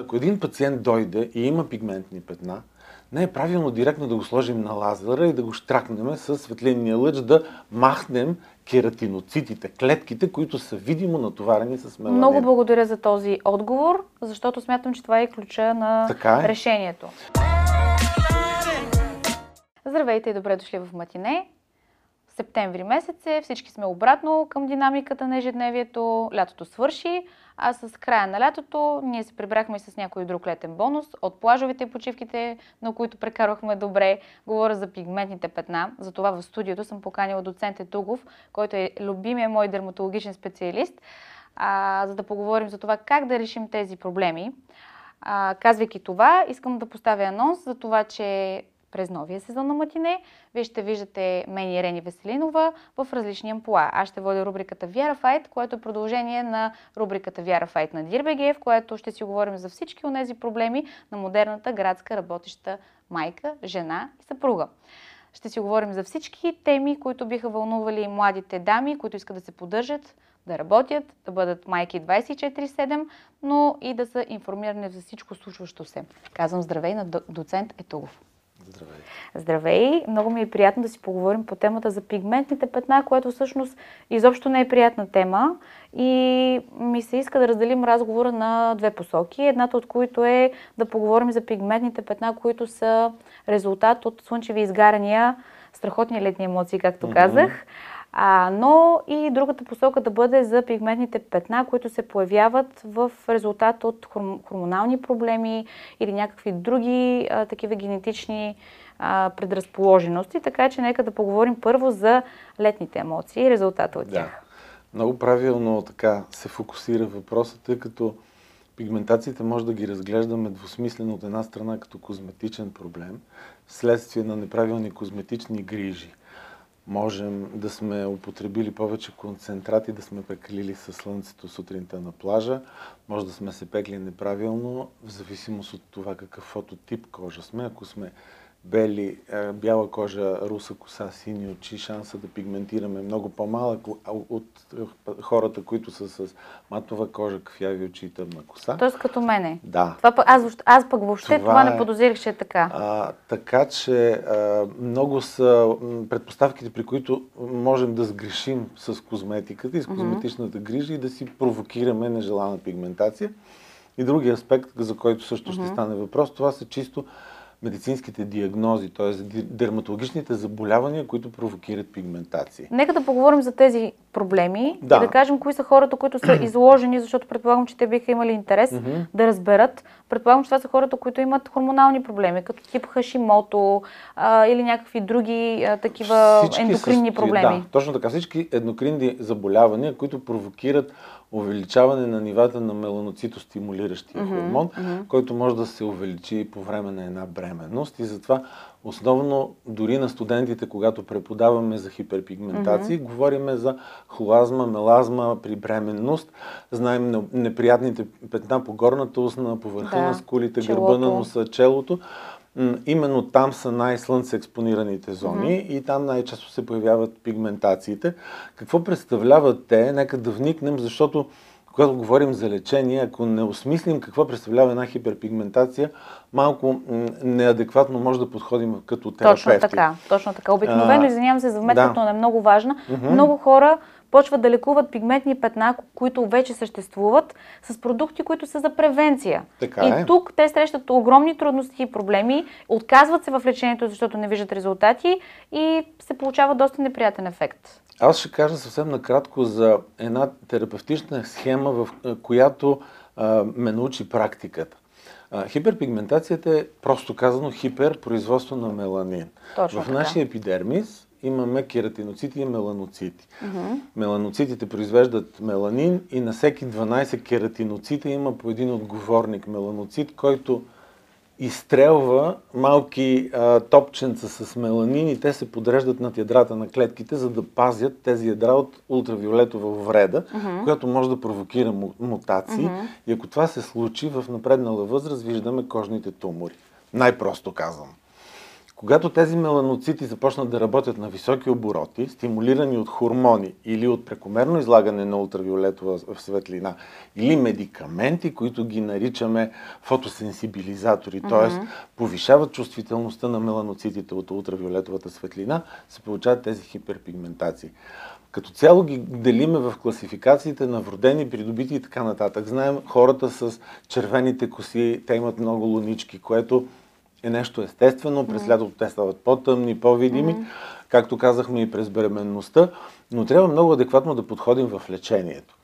Ако един пациент дойде и има пигментни петна, не е правилно директно да го сложим на лазера и да го штракнем с светлинния лъч, да махнем кератиноцитите, клетките, които са видимо натоварени с меланин. Много благодаря за този отговор, защото смятам, че това е ключа на е. решението. Здравейте и добре дошли в Матине. Септември месец е, всички сме обратно към динамиката на ежедневието, лятото свърши, а с края на лятото ние се прибрахме с някой друг летен бонус от плажовете и почивките, на които прекарвахме добре. Говоря за пигментните петна. Затова в студиото съм поканила доцент Етугов, който е любимия мой дерматологичен специалист, а, за да поговорим за това как да решим тези проблеми. А, казвайки това, искам да поставя анонс за това, че през новия сезон на Матине. Вие ще виждате мен и Рени Веселинова в различни ампула. Аз ще водя рубриката Вяра Файт, което е продължение на рубриката Вяра Файт на Дирбеге, в което ще си говорим за всички от тези проблеми на модерната градска работеща майка, жена и съпруга. Ще си говорим за всички теми, които биха вълнували младите дами, които искат да се поддържат, да работят, да бъдат майки 24-7, но и да са информирани за всичко случващо се. Казвам здравей на доцент Етугов. Здравей. Здравей! Много ми е приятно да си поговорим по темата за пигментните петна, което всъщност изобщо не е приятна тема и ми се иска да разделим разговора на две посоки. Едната от които е да поговорим за пигментните петна, които са резултат от слънчеви изгарания, страхотни летни емоции, както mm-hmm. казах. А, но и другата посока да бъде за пигментните петна, които се появяват в резултат от хормонални проблеми или някакви други а, такива генетични а, предразположености. Така че нека да поговорим първо за летните емоции и резултата от тях. Да. Много правилно така се фокусира въпросът, тъй като пигментациите може да ги разглеждаме двусмислено от една страна като козметичен проблем, вследствие на неправилни козметични грижи можем да сме употребили повече концентрати, да сме пекли със слънцето сутринта на плажа, може да сме се пекли неправилно, в зависимост от това какъв фототип кожа сме. Ако сме бели, е, бяла кожа, руса коса, сини очи, шанса да пигментираме много по-малък от хората, които са с матова кожа, кафяви очи и тъмна коса. Тоест като мене. Да. Това, аз, аз пък въобще това, това не подозирах, че е така. А, така че а, много са предпоставките, при които можем да сгрешим с козметиката и с козметичната грижа и да си провокираме нежелана пигментация. И другия аспект, за който също ще стане въпрос, това са чисто медицинските диагнози, т.е. дерматологичните заболявания, които провокират пигментации. Нека да поговорим за тези проблеми да. и да кажем кои са хората, които са изложени, защото предполагам, че те биха имали интерес mm-hmm. да разберат. Предполагам, че това са хората, които имат хормонални проблеми, като тип хашимото а, или някакви други а, такива Всички ендокринни са, проблеми. Да, точно така. Всички ендокринни заболявания, които провокират увеличаване на нивата на меланоцитостимулиращия mm-hmm, хормон, mm-hmm. който може да се увеличи по време на една бременност и затова основно дори на студентите, когато преподаваме за хиперпигментации, mm-hmm. говориме за холазма, мелазма при бременност. Знаем неприятните петна по горната устна, по върха да, на скулите, челото. гърба на носа, челото именно там са най-слънце експонираните зони mm-hmm. и там най-често се появяват пигментациите. Какво представляват те? Нека да вникнем, защото когато говорим за лечение, ако не осмислим какво представлява една хиперпигментация, малко неадекватно може да подходим като терапевти. Точно така, точно така. Обикновено, извинявам се за вметката, да. но е много важна. Mm-hmm. Много хора почват да лекуват пигментни петна, които вече съществуват, с продукти, които са за превенция. Така и е. тук те срещат огромни трудности и проблеми, отказват се в лечението, защото не виждат резултати и се получава доста неприятен ефект. Аз ще кажа съвсем накратко за една терапевтична схема, в която а, ме научи практиката. А, хиперпигментацията е, просто казано, хиперпроизводство на меланин. Точно в нашия епидермис имаме кератиноцити и меланоцити. Mm-hmm. Меланоцитите произвеждат меланин и на всеки 12 кератиноцита има по един отговорник меланоцит, който изстрелва малки а, топченца с меланин и те се подреждат над ядрата на клетките, за да пазят тези ядра от ултравиолетова вреда, mm-hmm. която може да провокира мутации. Mm-hmm. И ако това се случи, в напреднала възраст виждаме кожните тумори. Най-просто казвам. Когато тези меланоцити започнат да работят на високи обороти, стимулирани от хормони или от прекомерно излагане на ултравиолетова светлина, или медикаменти, които ги наричаме фотосенсибилизатори, mm-hmm. т.е. повишават чувствителността на меланоцитите от ултравиолетовата светлина, се получават тези хиперпигментации. Като цяло ги делиме в класификациите на вродени, придобити и така нататък. Знаем хората с червените коси, те имат много лунички, което е нещо естествено. През лятото те стават по-тъмни, по-видими, mm-hmm. както казахме и през бременността, но трябва много адекватно да подходим в лечението.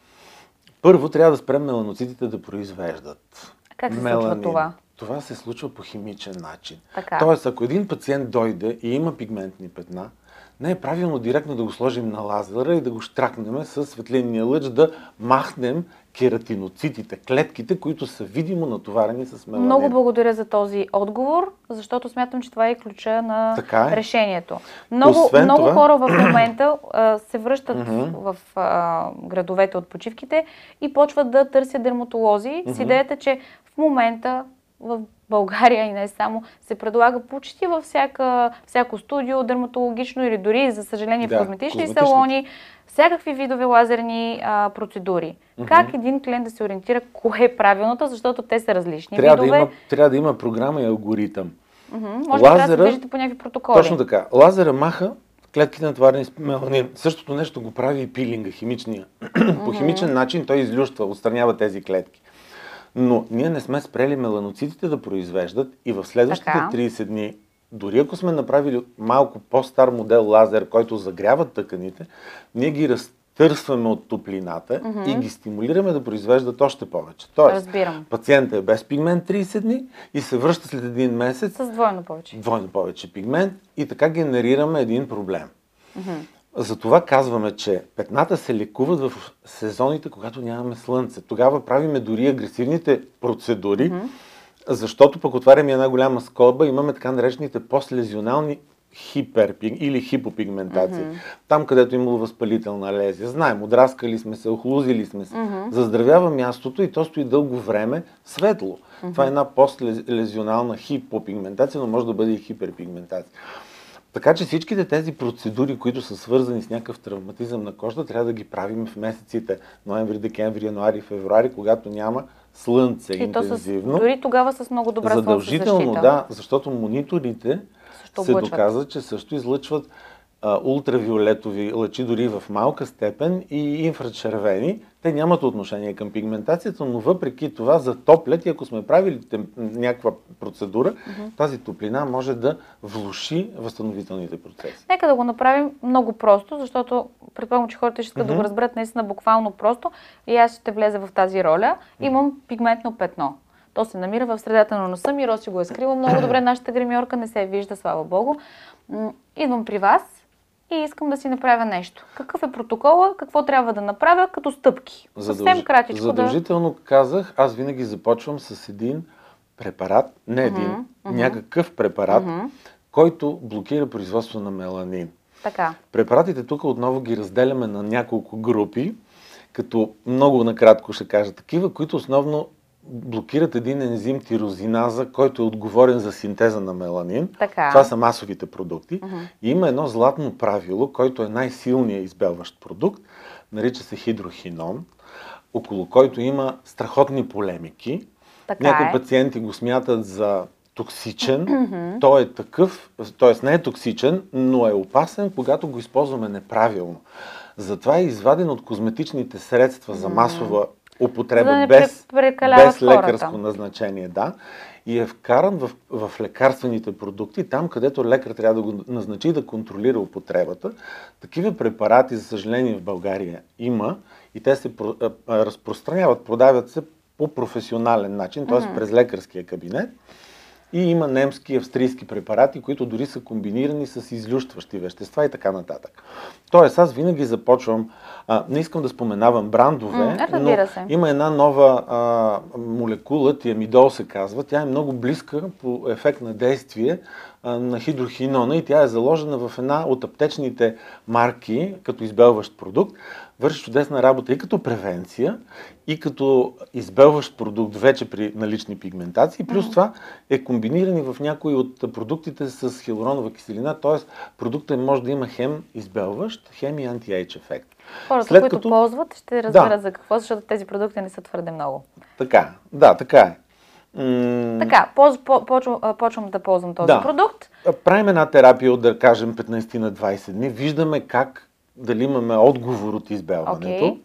Първо трябва да спрем меланоцитите да произвеждат. Как се меланин. случва това? Това се случва по химичен начин. Така. Тоест, ако един пациент дойде и има пигментни петна, не е правилно директно да го сложим на лазера и да го штракнем с светлинния лъч, да махнем кератиноцитите, клетките, които са видимо натоварени с меланин. Много благодаря за този отговор, защото смятам, че това е ключа на е. решението. Много, много това... хора в момента а, се връщат mm-hmm. в а, градовете от почивките и почват да търсят дерматолози mm-hmm. с идеята, че в момента в България и не само, се предлага почти във всяка, всяко студио, дерматологично или дори, за съжаление, да, в козметични салони, всякакви видове лазерни а, процедури. Mm-hmm. Как един клиент да се ориентира кое е правилното, защото те са различни трябва видове? Да има, трябва да има програма и алгоритъм. Mm-hmm. Може Лазера, да движите по някакви протоколи. Точно така. Лазера маха клетките натварени с меланин. Същото нещо го прави и пилинга, химичния. Mm-hmm. по химичен начин той излющва, отстранява тези клетки. Но ние не сме спрели меланоцитите да произвеждат и в следващите така. 30 дни, дори ако сме направили малко по-стар модел лазер, който загрява тъканите, ние ги разтърсваме от топлината mm-hmm. и ги стимулираме да произвеждат още повече. Тоест, Разбирам. пациентът е без пигмент 30 дни и се връща след един месец с двойно повече. Двойно повече пигмент и така генерираме един проблем. Mm-hmm. Затова казваме, че петната се лекуват в сезоните, когато нямаме слънце. Тогава правиме дори агресивните процедури, mm-hmm. защото пък отваряме една голяма скоба, имаме така наречените послезионални хиперпиг или хипопигментация. Mm-hmm. Там, където имало възпалителна лезия. Знаем, отраскали сме се, охлузили сме се. Mm-hmm. Заздравява мястото и то стои дълго време светло. Mm-hmm. Това е една постлезионална хипопигментация, но може да бъде и хиперпигментация. Така че всичките тези процедури, които са свързани с някакъв травматизъм на кожата, трябва да ги правим в месеците ноември, декември, януари, февруари, когато няма слънце и интензивно. То с, дори тогава с много добра Задължително, да, защото мониторите също се доказва, че също излъчват ултравиолетови лъчи дори в малка степен и инфрачервени. Те нямат отношение към пигментацията, но въпреки това затоплят и ако сме правили тем, някаква процедура, mm-hmm. тази топлина може да влуши възстановителните процеси. Нека да го направим много просто, защото предполагам, че хората ще искат mm-hmm. да го разберат наистина буквално просто и аз ще влеза в тази роля. Имам пигментно петно. То се намира в средата на носа ми, Роси го е скрила много добре, нашата гримьорка не се вижда, слава богу. Идвам при вас, и искам да си направя нещо. Какъв е протокола, какво трябва да направя като стъпки? Задълж... Съвсем кратичко Задължително да... казах, аз винаги започвам с един препарат, не един, uh-huh, uh-huh. някакъв препарат, uh-huh. който блокира производство на меланин. Така. Препаратите тук отново ги разделяме на няколко групи, като много накратко ще кажа такива, които основно блокират един ензим тирозиназа, който е отговорен за синтеза на меланин. Така. Това са масовите продукти. Uh-huh. И има едно златно правило, който е най-силният избелващ продукт, нарича се хидрохинон, около който има страхотни полемики. Така Някои е. пациенти го смятат за токсичен. Mm-hmm. Той е такъв, т.е. не е токсичен, но е опасен, когато го използваме неправилно. Затова е изваден от козметичните средства за масова употреба да без, без лекарско хората. назначение, да, и е вкаран в, в лекарствените продукти, там където лекар трябва да го назначи да контролира употребата. Такива препарати, за съжаление, в България има и те се разпространяват, продават се по професионален начин, т.е. Mm-hmm. през лекарския кабинет. И има немски и австрийски препарати, които дори са комбинирани с излющващи вещества и така нататък. Тоест, аз винаги започвам, а, не искам да споменавам брандове, mm, но се. има една нова а, молекула, тиамидол се казва, тя е много близка по ефект на действие на хидрохинона и тя е заложена в една от аптечните марки като избелващ продукт. Върши чудесна работа и като превенция, и като избелващ продукт вече при налични пигментации. Плюс това е комбиниран и в някои от продуктите с хилоронова киселина, т.е. продуктът може да има хем избелващ, хем и анти-ейдж ефект. Хората, След които като... ползват, ще разберат да. за какво, защото тези продукти не са твърде много. Така, да, така е. М... Така, поз, по, почвам, почвам да ползвам този да. продукт. Правим една терапия от, да кажем, 15 на 20 дни. Виждаме как, дали имаме отговор от избелването. Okay.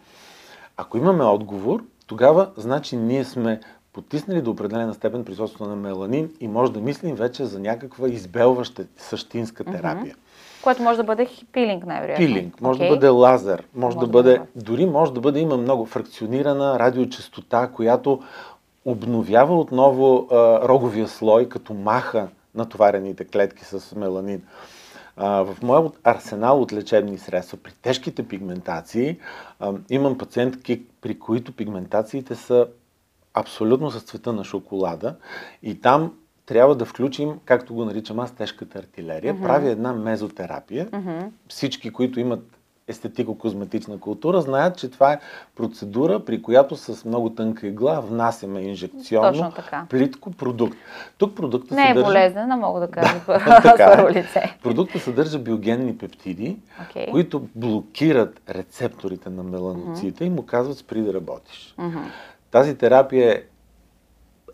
Ако имаме отговор, тогава значи ние сме потиснали до определена степен производството на меланин и може да мислим вече за някаква избелваща същинска терапия. Mm-hmm. Което може да бъде пилинг, най-вероятно. Пилинг, може okay. да бъде лазер, може, може да бъде, да дори може да бъде, има много фракционирана радиочастота, която обновява отново а, роговия слой, като маха натоварените клетки с меланин. А, в моя арсенал от лечебни средства при тежките пигментации а, имам пациентки, при които пигментациите са абсолютно с цвета на шоколада и там трябва да включим, както го наричам аз, тежката артилерия. Mm-hmm. Прави една мезотерапия. Mm-hmm. Всички, които имат естетико-козметична култура, знаят, че това е процедура, при която с много тънка игла внасяме инжекционно плитко продукт. Тук продукта Не съдържа... е болезнен, не мога да кажа да, първо лице. Продукта съдържа биогенни пептиди, okay. които блокират рецепторите на меланоците mm-hmm. и му казват спри да работиш. Mm-hmm. Тази терапия е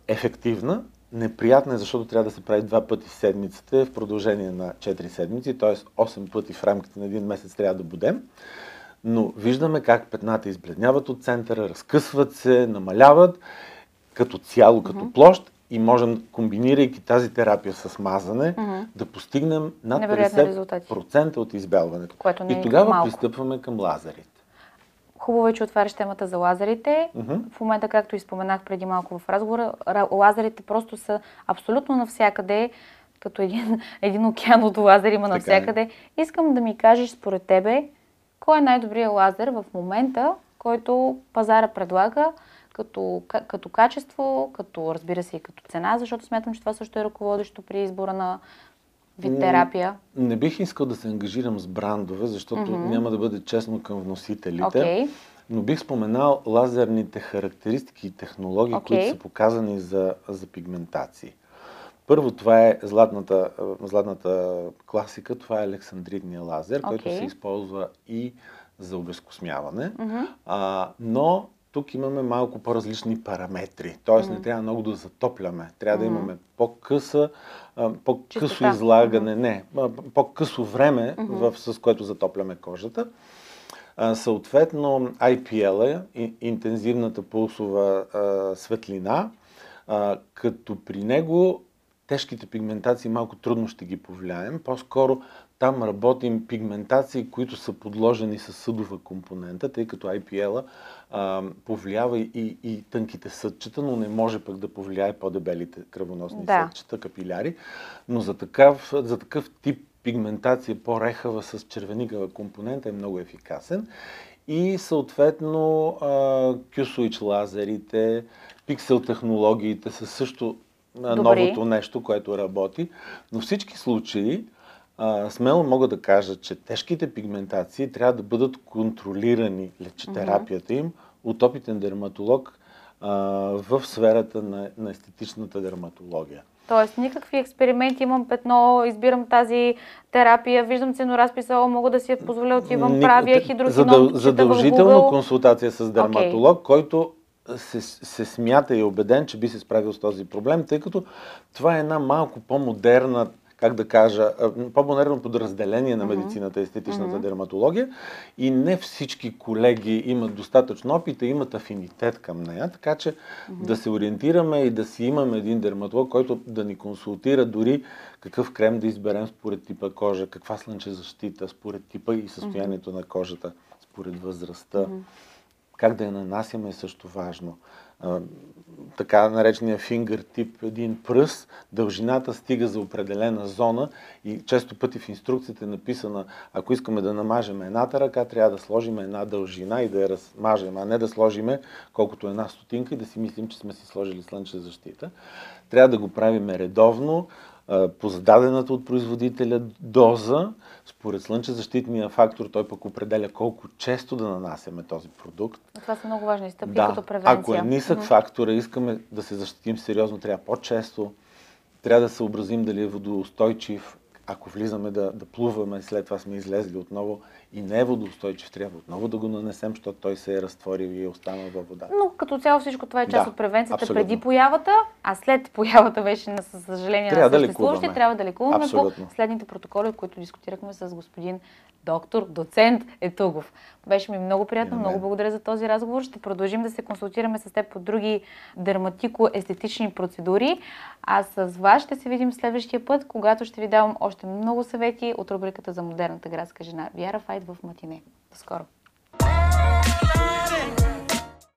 ефективна, неприятна е, защото трябва да се прави два пъти в седмицата в продължение на 4 седмици, т.е. 8 пъти в рамките на един месец трябва да будем. Но виждаме как петната избледняват от центъра, разкъсват се, намаляват като цяло, като mm-hmm. площ и можем, комбинирайки тази терапия с мазане, mm-hmm. да постигнем над 50% от избелването. Което не и тогава малко. пристъпваме към лазерите. Хубаво е, че отваряш темата за лазерите. Uh-huh. В момента, както изпоменах преди малко в разговора, лазерите просто са абсолютно навсякъде, като един, един океан от лазер има е. навсякъде. Е. Искам да ми кажеш според тебе, кой е най-добрият лазер в момента, който пазара предлага като, като качество, като разбира се и като цена, защото смятам, че това също е ръководещо при избора на вид терапия? Не, бих искал да се ангажирам с брандове, защото mm-hmm. няма да бъде честно към вносителите. Okay. Но бих споменал лазерните характеристики и технологии, okay. които са показани за, за пигментации. Първо, това е златната, златната класика, това е александридния лазер, okay. който се използва и за обезкосмяване. Mm-hmm. А, но тук имаме малко по-различни параметри. Тоест mm-hmm. не трябва много да затопляме. Трябва mm-hmm. да имаме по-къса, по-късо Чистота. излагане, mm-hmm. не, по-късо време, в, с което затопляме кожата. А, съответно, IPL е интензивната пулсова а, светлина, а, като при него тежките пигментации малко трудно ще ги повлияем. По-скоро там работим пигментации, които са подложени с съдова компонента, тъй като IPL а, повлиява и, и тънките съдчета, но не може пък да повлияе по-дебелите кръвоносни да. съдчета, капиляри. Но за такъв, за такъв тип пигментация по-рехава с червеникава компонента е много ефикасен. И съответно Q-Switch лазерите, пиксел технологиите са също Добри. новото нещо, което работи. Но всички случаи а, смело мога да кажа, че тежките пигментации трябва да бъдат контролирани, лечетерапията им, от опитен дерматолог а, в сферата на, на естетичната дерматология. Тоест, никакви експерименти, имам петно, избирам тази терапия, виждам ценоразписа, мога да си я позволя, отивам, Ник... правя хидрохинон, Задъл... Задължително консултация с дерматолог, okay. който се, се смята и е убеден, че би се справил с този проблем, тъй като това е една малко по-модерна как да кажа, по-модерно подразделение на медицината естетичната mm-hmm. дерматология и не всички колеги имат достатъчно опит и имат афинитет към нея, така че mm-hmm. да се ориентираме и да си имаме един дерматолог, който да ни консултира дори какъв крем да изберем според типа кожа, каква слънчезащита, според типа и състоянието mm-hmm. на кожата, според възрастта. Как да я нанасяме е също важно така наречения фингър-тип, един пръст, дължината стига за определена зона и често пъти в инструкцията е написана, ако искаме да намажем едната ръка, трябва да сложим една дължина и да я размажем, а не да сложим колкото една стотинка и да си мислим, че сме си сложили слънче защита. Трябва да го правим редовно, по зададената от производителя доза, според слънчезащитния фактор, той пък определя колко често да нанасяме този продукт. Това са много важни стъпки да, като превенция. Ако е нисък mm-hmm. фактора, искаме да се защитим сериозно, трябва по-често. Трябва да съобразим дали е водоустойчив, ако влизаме да, да плуваме, след това сме излезли отново и не е водоустойчив, трябва отново да го нанесем, защото той се е разтворил и е останал във вода. Но като цяло всичко това е част да, от превенцията абсолютно. преди появата, а след появата вече, на съжаление, трябва на съществуващи, да трябва да лекуваме абсолютно. по следните протоколи, които дискутирахме с господин доктор, доцент Етугов. Беше ми много приятно, много благодаря за този разговор. Ще продължим да се консултираме с теб по други дерматико-естетични процедури. А с вас ще се видим следващия път, когато ще ви давам още много съвети от рубриката за модерната градска жена. Вяра Файт в Матине. До скоро!